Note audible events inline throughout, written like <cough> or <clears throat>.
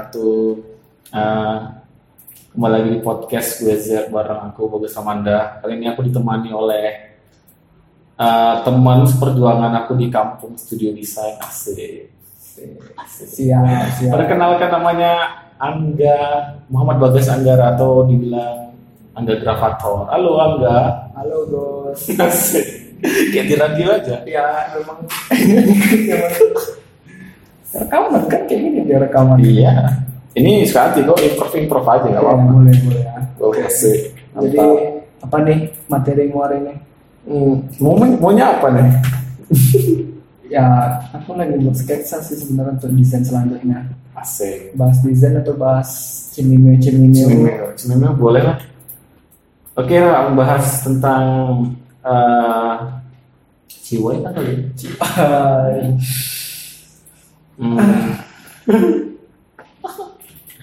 wabarakatuh. Uh, kembali lagi di podcast gue Z bareng aku Bagus Amanda. Kali ini aku ditemani oleh uh, teman seperjuangan aku di kampung studio desain asik. Siap, siap. Perkenalkan namanya Angga Muhammad Bagas Anggara atau dibilang Angga Gravator. Halo Angga. Halo. <laughs> Asik. Kayak di radio aja. Ya memang <laughs> rekaman kan kayak gini dia rekaman. Iya. Ini sekali kok improv improv aja nggak Ya, apa-apa. boleh boleh ya. Oke sih. Jadi apa nih materi yang hari ini? Hmm, mau maunya apa nih? <laughs> Ya aku lagi buat sketsa sih sebenarnya untuk desain selanjutnya. Asik. Bahas desain atau bahas cimime cimime? Cimime, cimime boleh lah. Oke lah, bahas tentang uh, Ciwai kan kali. Hai. Hmm,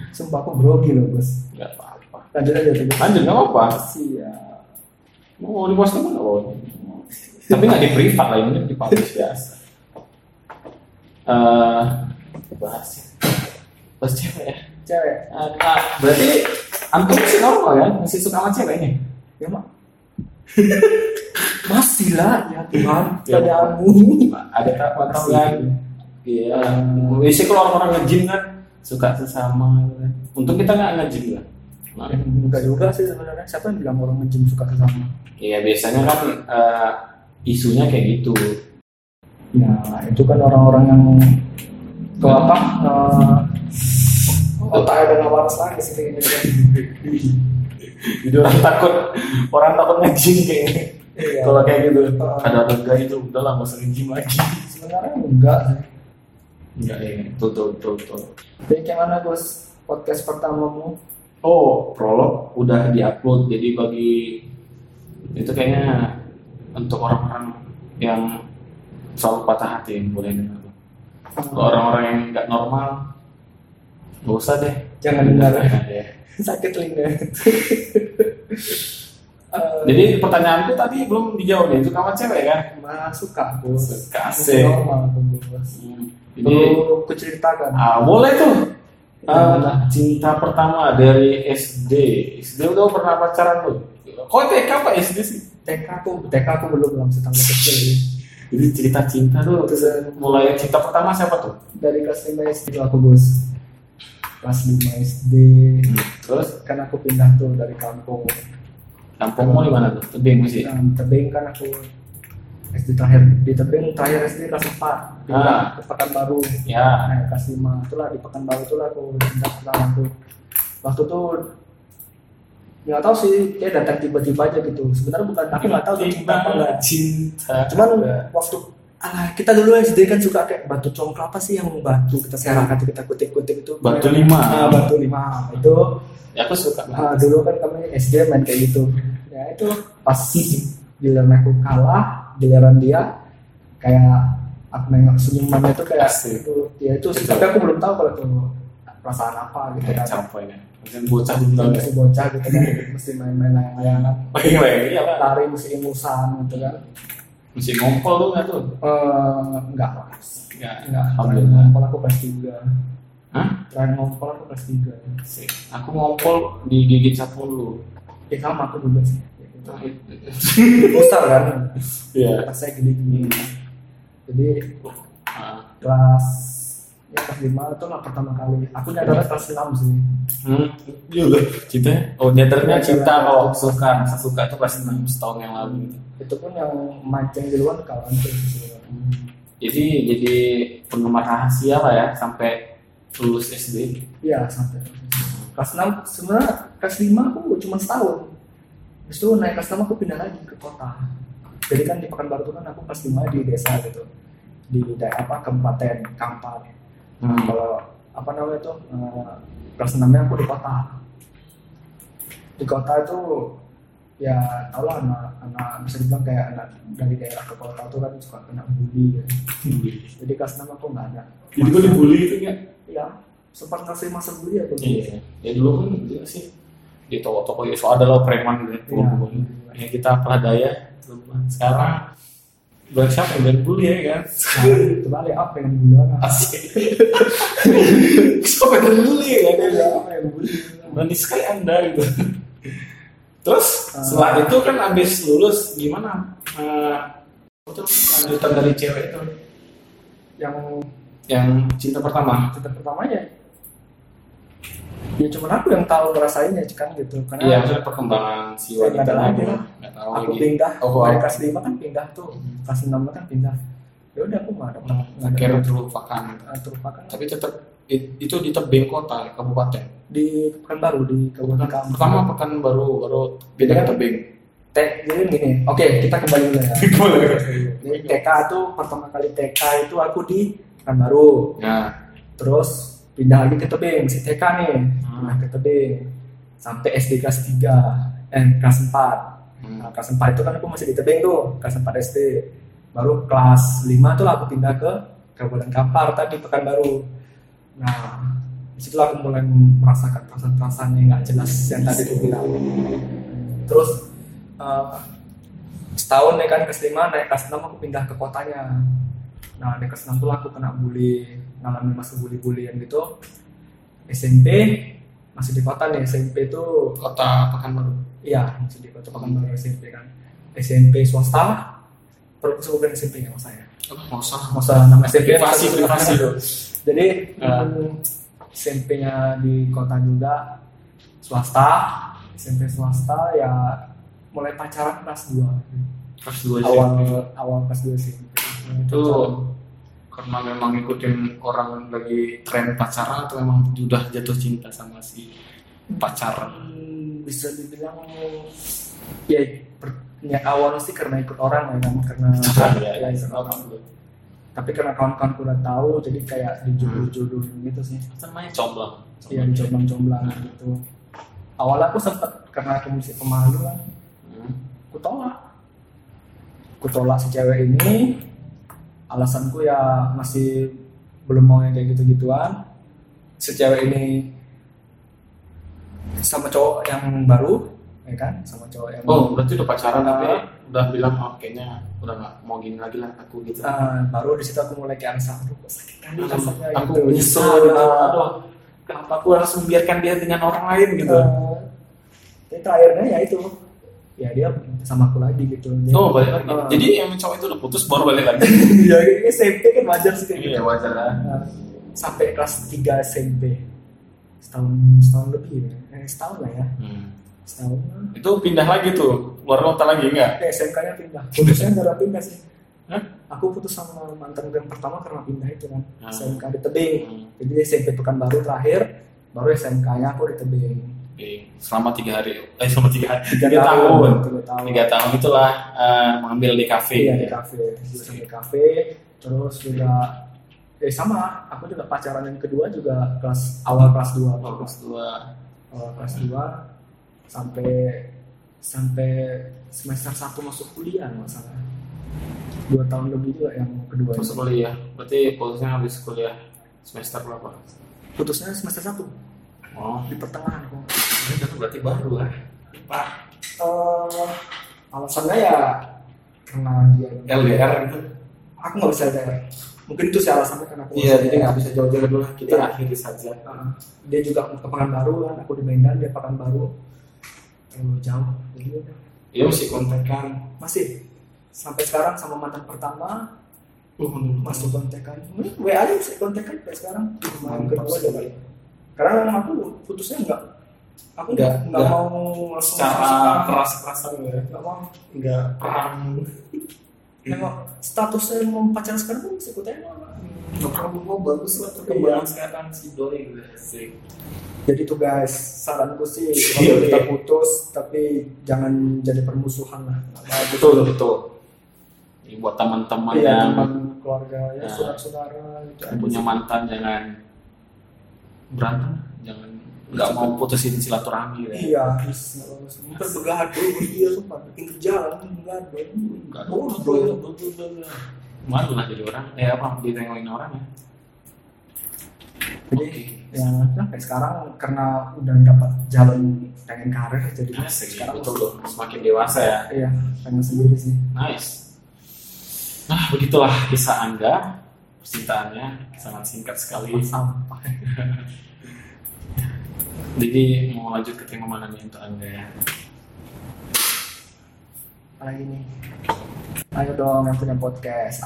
Sumpah aku grogi loh Gus. nggak apa-apa. Lanjut aja tuh. Lanjut nggak apa-apa. Siap. Mau di posting nggak apa Tapi nggak di privat lah ini di publish biasa. Eh, bahas ya. Bahas cewek ya. Cewek. Ah, ah, berarti antum masih normal kan? Masih suka sama cewek nih? Ya mak. <laughs> Masih lah ya Tuhan. Ya. Padamu. Ada tak atau kan? Iya. Biasanya kalau orang-orang nge-gym kan suka sesama. kan. Untung kita nggak nge-gym kan. Nah, Enggak juga sih sebenarnya. Siapa yang bilang orang nge-gym suka kesama? Iya biasanya kan eh, isunya kayak gitu. Ya itu kan orang-orang yang ke apa? Uh, otaknya udah nggak waras lagi sih kayak gitu. Jadi orang takut, orang takut nge-gym kayaknya. Iya. Kalau kayak gitu, Ah. ada lega itu udah lah nggak usah nge-gym lagi. Sebenarnya enggak sih. Enggak ya, tuh tuh tuh tuh. Jadi gimana Gus? Podcast pertamamu? Oh, prolog udah diupload jadi bagi itu kayaknya untuk orang-orang yang selalu patah hati yang boleh dengar. Kalau orang-orang yang nggak normal, nggak usah deh. Jangan dengar. Ya. <laughs> Sakit telinga. <laughs> Eh, Jadi pertanyaanku tadi belum dijawab nih, itu kamu cewek kan? mah suka Gus. Suka, asik. Normal. Hmm. Jadi, Perlu kuceritakan. ah, boleh tuh. Ah, Gimana? cinta pertama dari SD. SD udah pernah pacaran tuh? Kok TK apa SD sih? TK aku, TK aku belum belum setangga kecil ya. Jadi cerita cinta tuh terus mulai cinta pertama siapa tuh? Dari kelas 5 SD itu aku Gus. Kelas 5 SD. Terus Kan aku pindah tuh dari kampung. Kampungmu di mana tuh? Tebing sih. Nah, tebing kan aku SD terakhir di tebing terakhir SD kelas 4 pindah Ah. ke Pekanbaru Ya. nah kelas 5 itulah di Pekanbaru itulah aku pindah pertama tuh waktu tuh nggak tahu sih dia datang tiba-tiba aja gitu sebenarnya bukan aku nggak tahu dia cinta apa enggak cinta. cuman waktu alah kita dulu SD kan suka kayak batu congklak apa sih yang batu kita serahkan kita kutip-kutip itu Batu lima. ah, batu lima itu Ya aku suka. Ah, dulu kan kami SD main kayak gitu. Ya itu pas giliran aku kalah giliran dia kayak aku nengok senyumannya tuh kayak Asik. itu. Ya itu sih. Betul. tapi aku belum tahu kalau itu perasaan apa gitu kan. campuran ya. Mungkin bocah belum tahu. masih bocah gitu kan. Mesti main-main layang-layangan ya lah. lari mesti ingusan gitu kan. Mesti ngompol tuh nggak tuh? eh enggak lah Enggak. enggak ngompol aku kelas tiga Hah? terakhir ngompol aku kelas tiga Asik. Aku ngompol digigit sapu dulu. ya sama aku juga sih besar kan Iya. pas saya gini-gini jadi Ah. kelas ya kelas lima itu lah pertama kali aku nyadarnya kelas enam sih Hmm, iya loh, cinta. Oh, nyadarnya Iya, cinta iya. kalau suka, rasa suka itu pas 6 setahun yang lalu gitu. itu pun yang mancing di luar kawan tuh sebenarnya. Jadi jadi penggemar rahasia lah ya sampai lulus SD. iya sampai kelas enam. Sebenarnya kelas lima aku cuma setahun. Habis itu naik kelas enam aku pindah lagi ke kota. Jadi kan di Pekanbaru itu kan aku kelas lima di desa gitu. Di daerah apa? Kabupaten Kampar. Hmm. kalau apa namanya itu eh, kelas enamnya aku di kota. Di kota itu ya tau lah anak, anak bisa dibilang kayak anak dari daerah ke kota itu kan suka kena bully ya. jadi kelas enam aku nggak ada Jadi gue dibully itu ya? ya sempat ngasih masa bully aku Iya. Ya dulu kan juga sih di toko-toko ya so ada lo preman gitu. Iya. Ya kita apa daya. Sekarang Buat siapa? Buat bully ya kan? Nah, itu balik apa yang bully orang Asik. <laughs> Siapa yang bully ya kan? apa yang bully Berani sekali anda gitu. Terus Ah. setelah itu kan abis lulus gimana? Eh, itu lanjutan dari cewek itu yang yang cinta pertama. cerita pertamanya ya cuman aku yang tahu ngerasainnya kan gitu karena Iya, maksudnya perkembangan si wanita ada lagi lah. Tahu aku lagi. pindah Oh, dari wow. kelas 5 kan pindah tuh Hmm. kelas 6 kan pindah ya udah aku nggak ada nggak ada Akhirnya terlupakan. Ah, terlupakan Tapi tetap itu di tebing kota, ya, kabupaten. di Pekanbaru di Kabupaten Kampar Pertama pekan baru ke Iya. tebing. Tek, jadi gini oke kita kembali dulu ya <laughs> Boleh. jadi TK tuh pertama kali TK itu aku di Pekanbaru Nah, terus pindah lagi ke tebing si TK nih Hmm. pindah ke tebing sampai SD kelas 3 eh kelas 4 hmm. Nah, kelas 4 itu kan aku masih di tebing tuh, kelas 4 SD. Baru kelas 5 tuh aku pindah ke Kabupaten Kampar tadi Pekanbaru. Nah, di situlah aku mulai merasakan perasaan-perasaan yang nggak jelas yang tadi aku bilang. Terus eh, setahun ya kan kelas 5 naik kelas 6 aku pindah ke kotanya. Nah, di kelas 6 tuh aku kena bully, ngalamin masa bully-bullyan gitu. SMP masih di kota nih, SMP tuh kota Pekanbaru. Iya, masih di kota Pekanbaru SMP kan. SMP swasta, perlu sebutkan SMP ya mas saya. Oh, nggak usah. Masa nama SMP Privasi, privasi. Jadi Ah. hmm, SMP-nya di kota juga swasta, SMP swasta ya mulai pacaran kelas 2 Kelas dua sih. awal awal kelas 2 sih. itu karena memang ngikutin orang lagi tren pacaran atau memang udah jatuh cinta sama si pacar Hmm, bisa dibilang ya per- niat awal sih karena ikut orang ya karena ya, ikut orang tapi karena kawan-kawanku udah tahu jadi kayak dijodoh-jodohin gitu sih. Namanya comblang iya dicomblang-comblang gitu. Awalnya aku sempet karena aku masih pemalu kan Hmm. aku tolak. Aku tolak si cewek ini. Alasanku ya masih belum mau yang kayak gitu-gituan. Si cewek ini sama cowok yang baru ya kan? Sama cowok yang oh berarti udah pacaran Ah. tapi udah bilang oh kayaknya udah nggak mau gini lagi lah aku gitu. Ah, baru di situ aku mulai kayak rasa aduh kok sakit Aduh, rasanya aku gitu. gitu. Aduh kenapa aku harus membiarkan dia dengan orang lain gitu? Ah, itu akhirnya ya itu. Ya dia sama aku lagi gitu. Dia- oh balik lagi. Ah. jadi yang cowok itu udah putus baru balik lagi? <laughs> Ya ini SMP kan wajar sih kayak gitu. iya wajar lah. Nah, sampai kelas 3 SMP setahun setahun lebih ya. eh, setahun lah ya. Hmm. Setahun itu pindah lagi tuh luar kota lagi enggak? Eh, SMK nya pindah. Putusnya gara pindah sih. Hah? aku putus sama mantan gue yang pertama karena pindah itu kan. Ah. SMK di tebing. Hmm. jadi SMP Pekanbaru terakhir baru SMK nya aku di tebing. Selama tiga hari, eh selama tiga hari, tiga, tiga tahun, tahun, tiga tahun. Tiga tahun itulah eh, mengambil di kafe. iya di kafe. Jurusan di kafe. Terus juga eh sama. Aku juga pacaran yang kedua juga kelas awal kelas 2 Oh, kelas dua. awal kelas 2 sampai sampai semester 1 masuk kuliah nggak salah dua tahun lebih juga yang kedua Masuk itu. kuliah, berarti putusnya habis kuliah semester berapa? putusnya semester 1 Oh, di pertengahan kok ini kan berarti baru lah. Pak, Eh, alasannya ya karena dia LDR gitu. aku nggak bisa LDR mungkin itu sih alasannya karena aku Iya, jadi nggak bisa jauh-jauh dulu. Kita Iya. akhiri saja. Uh, dia juga ke Pekanbaru kan aku di Medan dia Pekanbaru terlalu jauh jadi udah. Iya masih kontekan. masih sampai sekarang sama mantan pertama Uh, masih kontekan Hmm, WA aja masih kontekan sampai sekarang Mantap kedua sekali. juga karena aku putusnya enggak aku Nggak, enggak enggak nggak. mau langsung secara masuk- keras-kerasan ya. enggak mau Enggak perang. nengok statusnya mau pacaran sekarang pun masih Enggak perang mau bagus lah perkembangan sekarang si doi jadi tuh guys saranku sih Iya, kalau kita iya. putus tapi jangan jadi permusuhan lah Nah, Betul, betul. Ini buat teman-teman iya yang teman keluarga ya Nah. saudara-saudara gitu yang punya mantan jangan berantem, jangan nggak mau putusin silaturahmi ya. iya bis nggak ntar begaduh dia sumpah bikin kerjaan begaduh Nggak Oh, Malu lah jadi orang, eh apa ditengolin orang ya. jadi Oke. ya sampai sekarang karena udah dapat jalan pengen karir jadi Asik, sekarang betul loh, semakin dewasa ya. iya pengen sendiri sih Nice. Nah, begitulah kisah Anda. Percintaannya sangat singkat sekali. sampah <laughs> Jadi mau lanjut ke tema mana nih untuk Anda ya? Lagi nih ayo dong yang punya podcast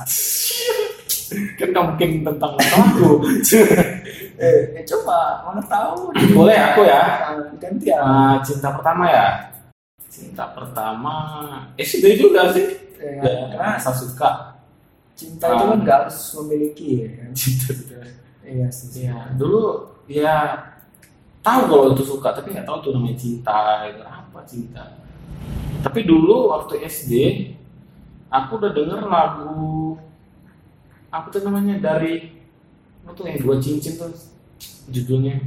Kan nggak mungkin tentang aku. <laughs> eh, eh coba mana tahu Boleh aku ya? ganti ya Ah, cinta pertama ya? Cinta pertama SD juga sih. Eh, Ya, karena rasa suka. cinta itu kan nggak harus memiliki ya kan? <laughs> Cinta juga. iya sih Ya, dulu ya tahu kalau itu suka, tapi nggak tahu tuh namanya cinta itu apa cinta. Tapi dulu waktu SD aku udah denger lagu apa tuh namanya dari apa tuh yang dua cincin tuh judulnya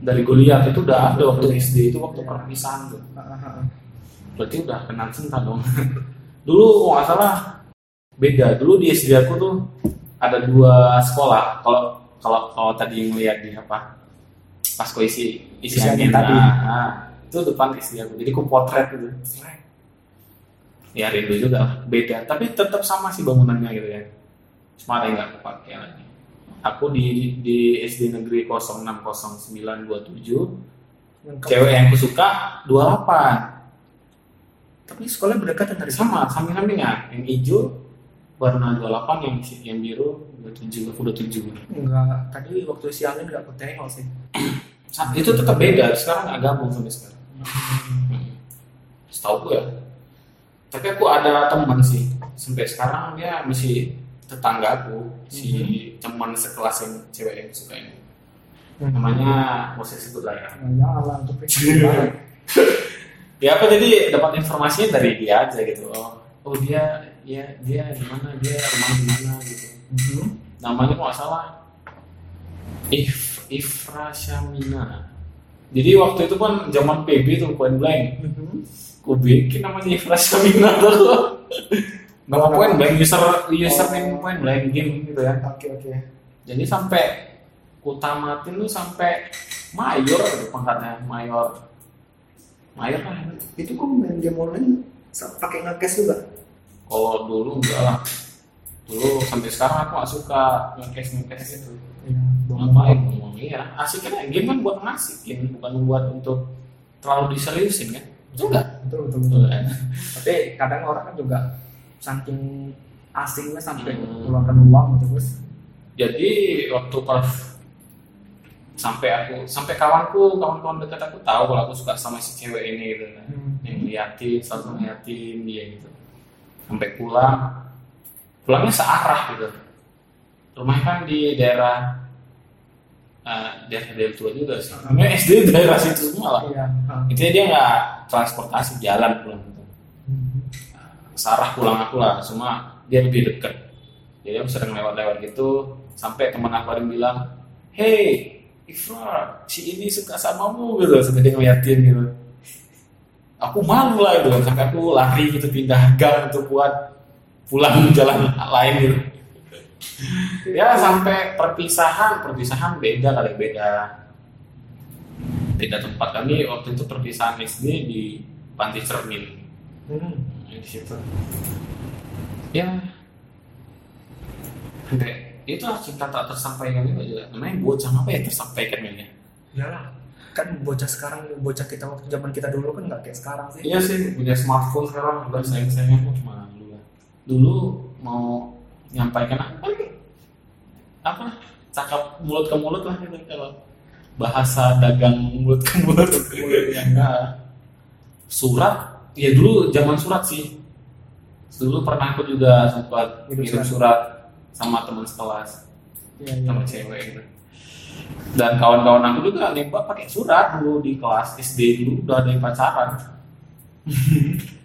dari Goliat itu udah ada waktu SD itu waktu perpisahan tuh. Berarti udah kenal cinta dong. <laughs> dulu kalau nggak salah beda. Dulu di SD aku tuh ada dua sekolah. Kalau kalau kalau tadi ngeliat di apa pas kau isi isi Isi angin tadi. nah, itu depan SD aku. Jadi aku potret gitu. Ya rindu juga lah. beda. Tapi tetap sama sih bangunannya gitu ya. Cuma ada yang nggak kepake lagi. Aku di di SD negeri 060927 Yang ke- cewek yang aku suka 28 tapi sekolah berdekatan dari sama samping-sampingan yang hijau warna 28 yang yang biru 27 aku udah 7 enggak tadi waktu siangin nggak aku tengok sih itu tetap beda sekarang nggak gabung sampai sekarang. Setahu gue ya tapi aku ada teman sih. Sampai sekarang dia masih tetanggaku si teman sekelas yang cewek yang suka ini. Namanya mau saya sebut lah ya. Jangan ya aku <laughs> jadi dapat informasinya dari dia aja gitu. Oh, oh dia ya dia di mana? Dia rumah di mana gitu. Mhm. namanya nggak salah If Ifra Syamina jadi waktu itu kan zaman PB tuh point blank. Mhm. ku bikin namanya Syamina tuh. Nama point blank user username point blank game gitu ya. Oke oke. Jadi sampai ku tamatin tuh sampai mayor gitu pangkatnya mayor. Mayor lah itu kok main game online pakai ngekes juga? Kalau dulu enggak lah dulu sampai sekarang aku gak suka ngekes ngekes gitu. Iya ngapain? ngomong iya asik kan game kan buat ngasihin bukan buat untuk terlalu diseriusin kan? Betul nggak? Betul betul betul betul. kan? Tapi kadang orang kan juga saking asingnya sampai Hmm. keluarkan uang gitu terus jadi waktu pas sampai aku sampai kawanku kawan-kawan dekat aku tahu kalau aku suka sama si cewek ini gitu kan. Yang ngeliatin selalu ngeliatin dia gitu. Sampai pulang pulangnya searah gitu. Rumahnya kan di daerah eh, daerah daerah tua juga sih. Namanya <laughs> SD daerah situ semua lah. Iya intinya dia nggak transportasi jalan pulang gitu. Mhm. sarah pulang aku lah cuma dia lebih deket. Jadi aku sering lewat-lewat gitu sampai teman aku ada yang bilang hey Ifra si ini suka samamu gitu. Sampai dia ngeliatin gitu. Aku malu lah gitu sampai aku lari gitu pindah gang untuk buat pulang <laughs> jalan lain gitu. Ya sampai perpisahan perpisahan beda kali beda beda tempat. Kami waktu itu perpisahan SD di Panti Cermin. Hmm. di situ. Ya. Sampai itu cinta tak tersampaikan juga juga namanya bocah apa ya tersampaikan ya iyalah kan bocah sekarang bocah kita waktu zaman kita dulu kan nggak kayak sekarang sih. Iya sih punya smartphone sekarang udah sayang sayangnya lah dulu mau nyampaikan apa apa? Cakap mulut ke mulut lah gitu kalau bahasa dagang mulut ke mulut. <laughs> Yang Nah, surat? Ya dulu zaman surat sih. Dulu pernah aku juga sempat ngirim surat. sama teman sekelas iya iya. sama cewek gitu. Dan kawan-kawan aku juga nembak pakai surat dulu di kelas SD dulu udah ada yang pacaran <laughs>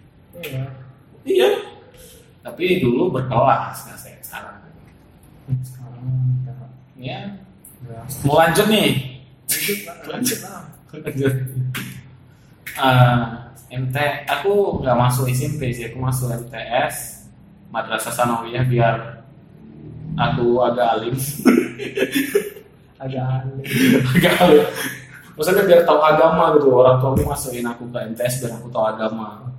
tapi dulu berkelas nggak saya sekarang. Sekarang ya. mau lanjut nih? Lanjut lanjut MT aku nggak masuk SMP sih aku masuk MTS Madrasah Sanawiyah biar aku agak alim. <laughs> Agak aneh agak alim. Maksudnya biar tahu agama gitu orang tua aku masukin aku ke MTS biar aku tahu agama.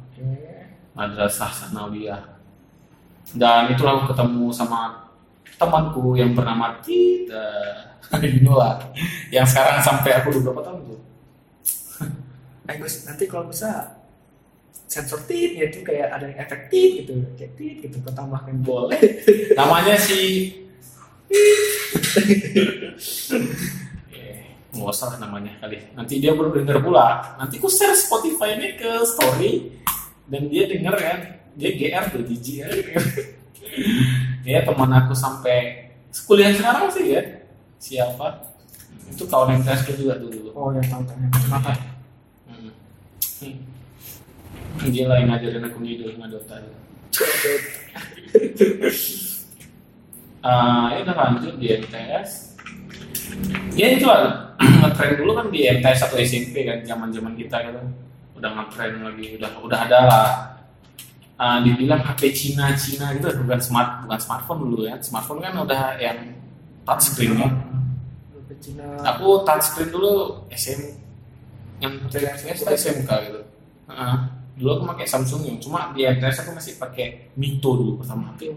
Madrasah Sanawiyah dan itulah aku ketemu sama temanku yang bernama Tita <laughs> lah. Yang sekarang sampai aku udah berapa tahun tuh <laughs> Eh Gus, nanti kalau bisa sensor tit ya itu kayak ada yang efek tit gitu, kayak tit gitu, kau tambahkan boleh. Namanya si <laughs> Eh, nggak usah namanya kali. Nanti dia baru denger pula. Nanti ku share Spotify ini ke story dan dia denger kan dia GR tuh jijik ya dia teman aku sampai kuliah sekarang sih ya. Siapa? Itu kawan MTS juga tuh dulu. Oh ya tahu tahu yang kenapa? Hmm. Hmm. dia lah yang ngajarin aku ngidul ngadota Ah, ya udah lanjut di MTS ya itu lah. <clears throat> Ngetren dulu kan di MTS atau SMP kan zaman zaman kita gitu. Udah ngetren lagi udah udah ada lah Ah, dibilang HP Cina Cina gitu bukan smart bukan smartphone dulu ya. Smartphone kan udah yang touchscreen ya. Sampai Cina. aku touchscreen dulu SM yang atau SMK gitu. Dulu aku pakai Samsung yang cuma di MTS aku masih pakai Mito dulu pertama HP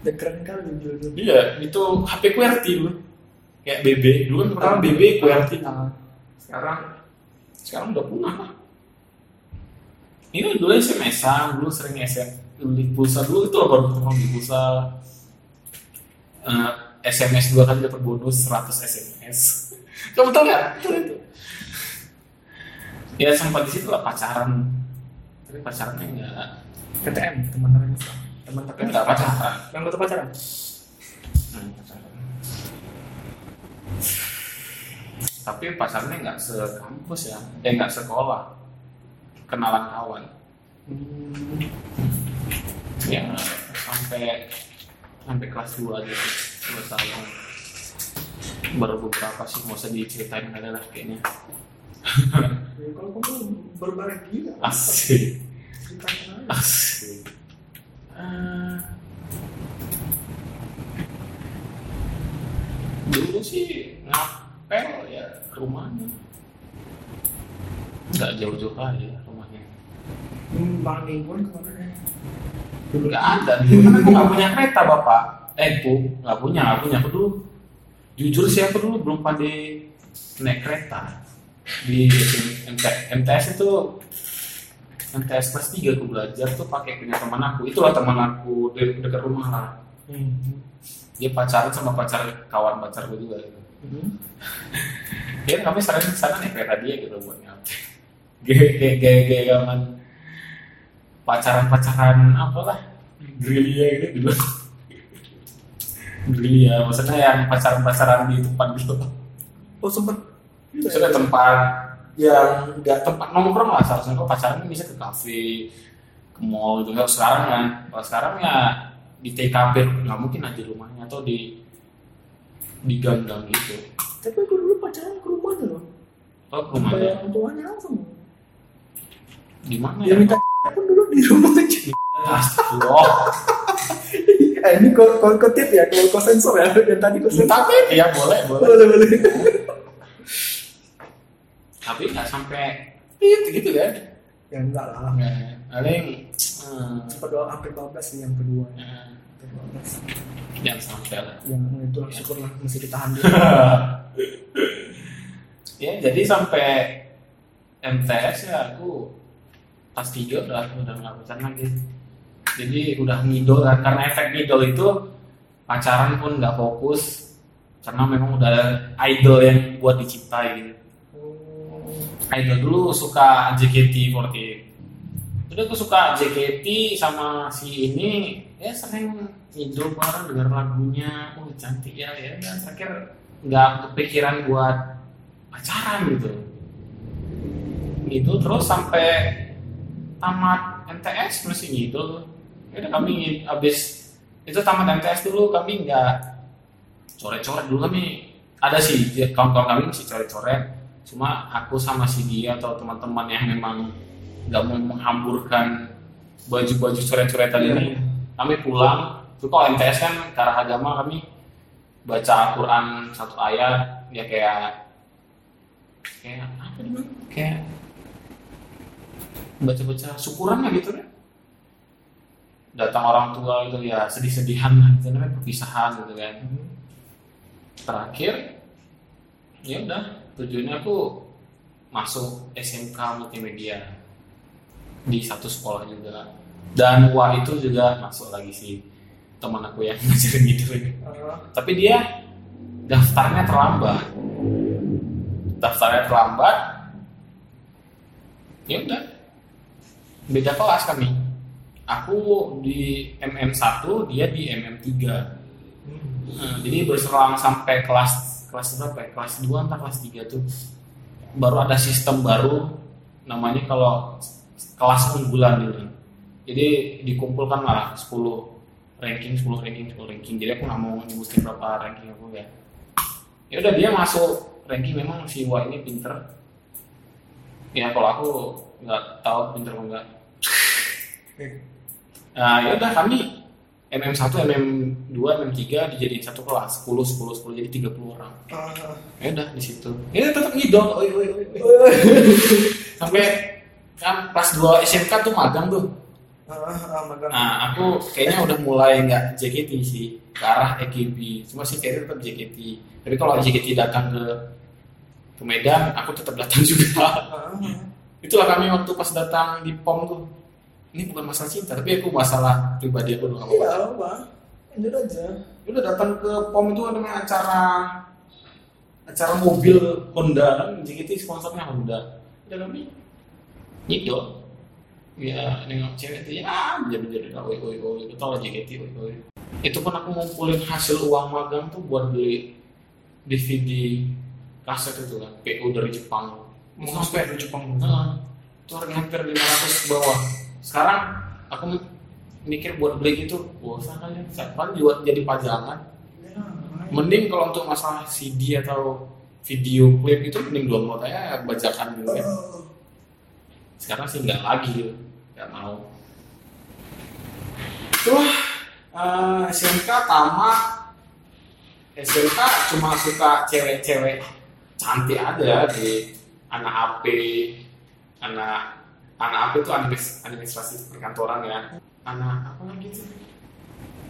Dan keren kali dulu. iya itu HP QWERTY dulu. Kayak BB dulu kan pertama BB QWERTY Nah, sekarang? Sekarang udah punah lah ini dulu SMS-an dulu sering SM beli pulsa. Dulu itu loh baru pertama beli pulsa. Eh, SMS dua kali dapat bonus 100 SMS <laughs> kamu tahu nggak? Itu. Ya sempat di situ lah pacaran. Tapi pacarannya enggak KTM teman-teman teman tapi enggak pacaran. Yang kau pacaran? Hmm, pacaran. tapi pacarnya nggak sekampus ya. Eh nggak sekolah kenalan kawan Hmm. ya sampai sampai kelas 2 aja dua tahun baru beberapa sih nggak usah diceritain ada lah kayaknya Ya, kalau kamu berbareng gila. asik asik Ah. dulu sih ngapel ya rumahnya nggak jauh-jauh aja Hmm, Bang ke mana nggak ada kan aku nggak punya kereta bapak. Eh bu nggak punya nggak punya. Aku dulu jujur sih aku dulu belum pandai naik kereta. Di MT, MTS itu MTS kelas 3 aku belajar tuh pakai punya teman aku. Itulah teman aku de dekat rumah lah. Hmm. dia pacaran sama pacar kawan pacar gue juga. Gitu Hmm. <laughs> dia kami sering sana naik kereta dia gitu buat gaya gaya gaya zaman pacaran pacaran apa lah gerilya gitu dulu gerilya maksudnya yang pacaran pacaran di tempat gitu Oh sempet. maksudnya tempat yang nggak tempat nongkrong lah seharusnya kalau pacaran bisa ke kafe ke mall juga sekarang kan kalau sekarang ya di TKP nggak mungkin aja rumahnya atau di di gang-gang gitu Tapi aku dulu pacaran ke rumahnya loh. atau ke rumahnya orang tuanya langsung. Di mana Dia ya minta <laughs> pun dulu di rumahnya. Astagfirullah. <laughs> eh ini kau kau kau tip ya, kalau kau sensor ya. Yang tadi kau sensor. Tapi ya boleh, boleh. Boleh boleh. Tapi nggak sampai itu gitu kan? Ya enggak lah. Nggak. Paling hmm, Sempat doang sampai 12 sih yang kedua. Sampai 12. jangan sampai lah. Yang itu syukurlah masih ditahan dulu. <laughs> ya jadi sampai MTS ya aku pas tiga udah udah nggak pacaran lagi. Jadi udah ngidol kan karena efek ngidol itu pacaran pun nggak fokus karena memang udah idol yang buat diciptai gitu. Oh. idol dulu suka JKT48 udah aku suka JKT sama si ini ya sering idol bareng denger lagunya oh cantik ya ya dan terakhir nggak kepikiran buat pacaran gitu gitu terus sampai tamat MTS masih ngidol ya kami habis itu tamat MTS dulu kami nggak coret-coret dulu kami. Ada sih kawan-kawan kami masih coret-coret. Cuma aku sama si dia atau teman-teman yang memang nggak mau menghamburkan baju-baju coret-coretan Iya. ini kami pulang. Itu kalau MTS kan ke arah agama kami baca Al-Quran satu ayat ya kayak kayak apa namanya? Kayak baca-baca syukuran lah gitu kan. Datang orang tua gitu ya sedih-sedihan lah gitu namanya perpisahan gitu kan. Terakhir ya udah tujuannya aku masuk SMK multimedia di satu sekolah juga. Dan wah itu juga masuk lagi sih teman aku yang <laughs> ngajarin gitu. Ah, tapi dia daftarnya terlambat. Daftarnya terlambat ya udah beda kelas kami aku di MM1 dia di MM3 Nah, jadi berselang sampai kelas kelas berapa ya? Kelas 2 entah kelas 3 tuh baru ada sistem baru namanya kalau kelas unggulan gitu. Jadi dikumpulkan lah 10 ranking, 10 ranking, 10 ranking. Jadi aku nggak mau nyebutin berapa ranking aku ya. Ya udah dia masuk ranking memang si Wah ini pinter. Ya kalau aku nggak tahu pinter apa enggak. Nah, ya udah kami MM1, MM2, MM3 dijadiin satu kelas 10 10 10 jadi 30 orang. ah, Ya udah di situ. Ya tetap ngidol. Oi oi oi. Sampai kan pas 2 SMK tuh magang tuh. Ah, ah. Nah, aku kayaknya udah mulai nggak JKT sih ke arah EKB. Cuma sih kayaknya tetap JKT. Tapi kalau JKT datang ke ke Medan, aku tetap datang juga. Ah, ah. Itulah kami waktu pas datang di POM tuh. Ini bukan masalah cinta, tapi aku masalah pribadi aku dong. Iya, apa? Lanjut aja. Udah datang ke POM itu ada acara acara mobil Honda kan JKT sponsornya Honda udah kami nyidol ya nengok cewek itu ya jadi jadi oi oi oi itu tau JKT oi oi itu pun aku ngumpulin hasil uang magang tuh buat beli DVD kaset itu kan PO dari Jepang Mau sampai di Jepang. Nah, itu harga hampir 500 ke bawah. Sekarang aku mikir buat beli gitu, bosan kali. Kapan buat jadi pajangan? Ya, Mending kalau untuk masalah CD atau video klip itu mending download aja bajakan gitu kan. Oh. Sekarang sih nggak lagi nggak mau. Itulah eh, SMK tamat. SMK cuma suka cewek-cewek cantik aja di anak AP, anak anak itu administ- administrasi perkantoran ya. Anak apa lagi tuh?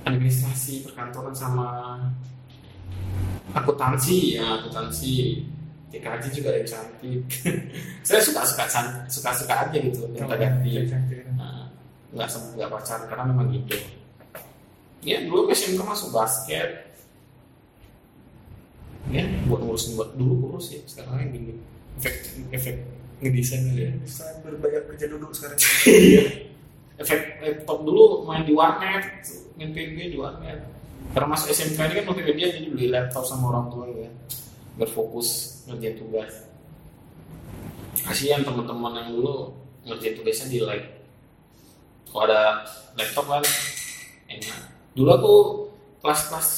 Administrasi perkantoran sama akuntansi ya akuntansi. TKJ juga ada yang cantik. <laughs> Saya suka suka suka suka aja gitu minta ganti Nah, nggak semua nggak pacaran karena memang gitu. Ya dulu SMK masuk basket. Ya buat ngurusin buat dulu kurus ya sekarang yang gini efek efek ngedesain aja Bisa berbanyak kerja duduk sekarang. <laughs> Iya. efek laptop dulu main di warnet main PB di warnet. Karena masuk SMK ini kan multimedia jadi beli laptop sama orang tua ya. Biar fokus ngerjain tugas. Kasihan teman-teman yang dulu ngerjain tugasnya di lab. Kalau ada laptop kan enak. Dulu aku kelas-kelas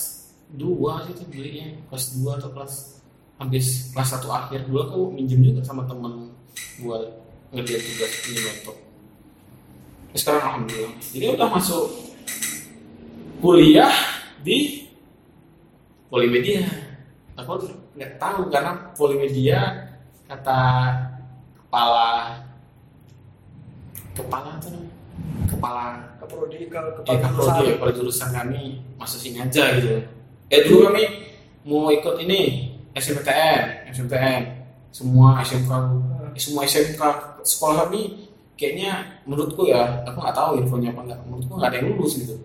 dua sih tuh belinya. Kelas dua atau kelas habis kelas satu akhir. Dulu aku minjem juga sama temen buat ngerjain tugas di laptop. Sekarang alhamdulillah. Jadi udah masuk kuliah di Polimedia. Aku nggak tahu karena Polimedia kata kepala kepala apa namanya? Kepala Ke prodi, ke eh kepala kapolri jurusan. ya, kepala jurusan kami masuk sini aja gitu eh dulu kami mau ikut ini SMPTN SMPTN semua SMK eh, semua SMK sekolah kami kayaknya menurutku ya aku nggak tahu infonya apa nggak. Menurutku nggak ada yang lulus gitu.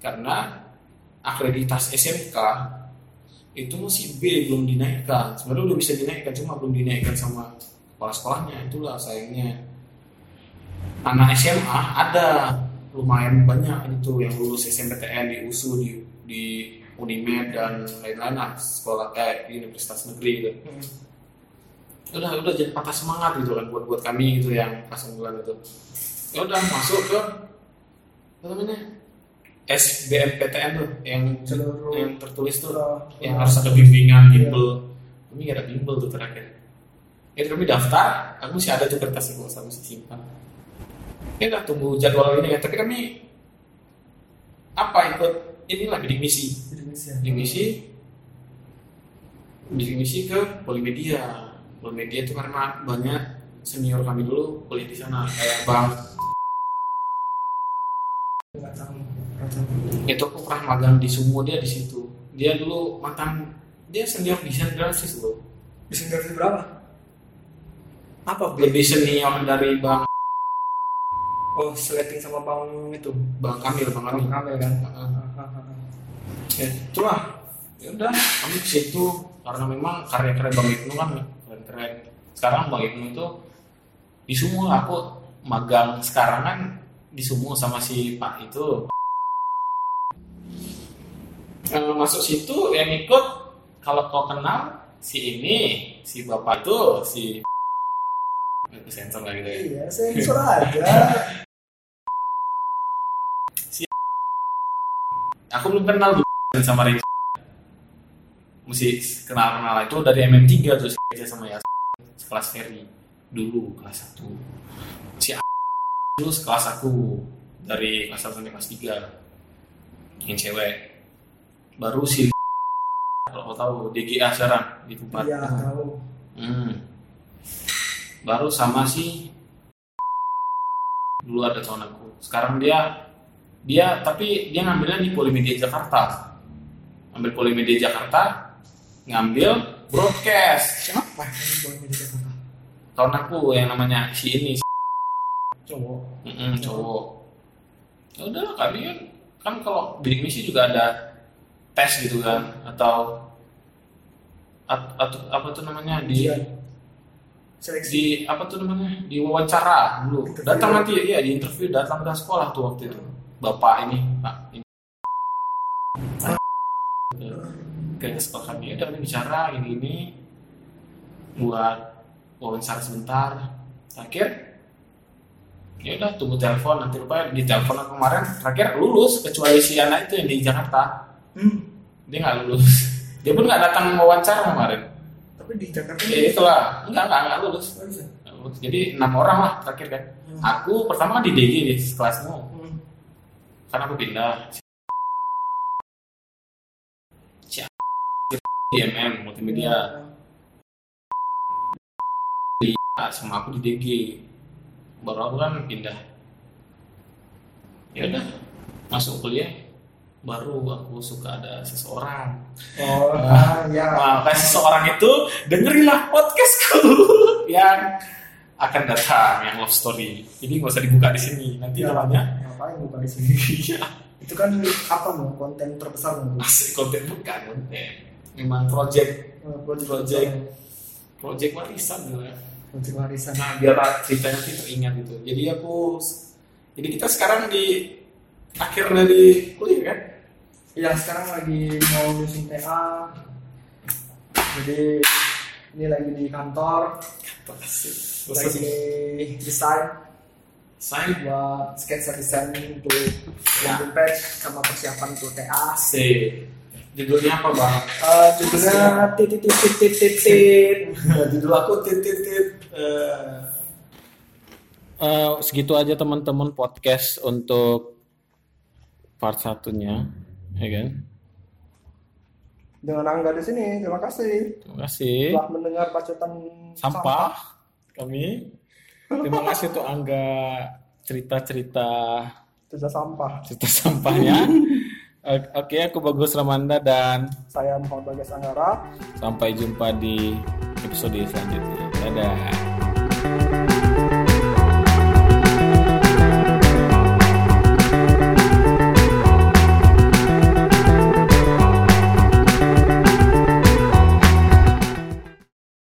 Karena akreditas SMK itu masih B belum dinaikkan. Sebenarnya udah bisa dinaikkan cuma belum dinaikkan sama kepala sekolahnya itulah sayangnya. Anak SMA ada lumayan banyak itu yang lulus SMPTN di USU di di Unimed dan lain-lain lah sekolah kayak di universitas negeri gitu. Hmm. Udah udah jadi patah semangat gitu kan buat buat kami gitu yang pas unggulan itu. Ya udah masuk ke apa namanya SBMPTN tuh yang Seluruh yang tertulis tuh yang harus ada bimbingan bimbel. Kami nggak ada bimbel tuh terakhir. Itu kami daftar aku masih ada tuh kertas itu saya masih simpan. Ya udah tunggu jadwal ini ya tapi kami apa ikut? Inilah bidik misi. Bidik misi bidik misi ke Polimedia Polimedia itu karena banyak senior kami dulu kuliah di sana kayak bang. Itu aku pernah magang di Sumo dia di situ. Dia dulu mantan dia senior desain grafis loh bisa interview berapa? Apa? Lebih senior dari bang. Oh seleting sama bang itu? Bang Kamil bang bang Kamil Kamil kan? Heeh. ya itulah. Ya udah kami ke situ. Karena memang karya-karya bang Ibnu kan keren-keren sekarang bang Ibnu itu di lah, aku magang sekarang kan di Sumo sama si Pak itu. Masuk situ yang ikut kalau kau kenal si ini si bapak itu si sensor lagi deh. Iya sensor <laughs> aja. Aku belum kenal sama Reza mesti kenal kenal itu dari MM3 terus Reza sama ya sekelas Ferry. Dulu kelas 1 si A dulu sekelas aku. Dari kelas 1 sampai kelas 3 yang cewek. Baru si kalau kau tahu DGA sekarang di tempat. Iya tahu. Hmm. Baru sama si dulu ada tahun aku. Sekarang dia dia tapi dia ngambilnya di Polimedia Jakarta. Ambil Polimedia Jakarta, ngambil broadcast. boleh Jakarta Tahun aku yang namanya si ini si cowok Mm-mm, cowok. Ya udah kami kan kan kalau bidik misi juga ada tes gitu kan atau at- atau apa tuh namanya di Ujian. seleksi di apa tuh namanya di wawancara dulu Interview. datang nanti ya di interview datang ke sekolah tuh waktu itu bapak ini pak ini ke, ke sekolah kami udah kami bicara ini ini buat wawancara sebentar. Terakhir ya udah tunggu telepon nanti rupanya di telepon aku kemarin terakhir lulus kecuali si anak itu yang di Jakarta. Hmm. dia nggak lulus. <laughs> Dia pun nggak datang wawancara kemarin. Tapi di Jakarta ya itulah. Nggak nggak nggak lulus. Nggak bisa jadi enam orang lah terakhir kan. Hmm. aku pertama di DG di kelasmu Hmm. kan aku pindah. Si di MM multimedia. Ah, sama aku di DG baru aku kan pindah. Ya udah masuk kuliah baru aku suka ada seseorang. Oh ah, ya Nah, kayak seseorang itu dengerilah podcastku. <laughs> Yang akan datang yang love story. Ini nggak usah dibuka di sini. Nanti Ya. namanya. Ngapain buka di sini? <laughs> Iya. Itu kan apa mau konten terbesar mau konten bukan konten. Memang project. Project Project. project warisan gitu ya. project warisan. Nah biar ceritanya nanti teringat gitu. Jadi aku jadi kita sekarang di akhir dari kuliah kan? ya sekarang lagi mau nyusun TA jadi ini lagi di kantor. Lagi desain. Saya buat sketsa desain untuk landing page sama persiapan untuk TA C. Judulnya apa bang? Eh, judulnya titit titit titit titit Judul aku tit tit tit. Eh, segitu aja teman-teman podcast untuk part satunya, ya kan? dengan Angga di sini terima kasih Terima kasih. telah mendengar bacotan Sampah kami. Terima kasih untuk Angga cerita-cerita cerita sampah cerita sampahnya. <laughs> Oke, aku Bagus Ramanda dan saya Muhammad Bagas Anggara sampai jumpa di episode selanjutnya. Dadah.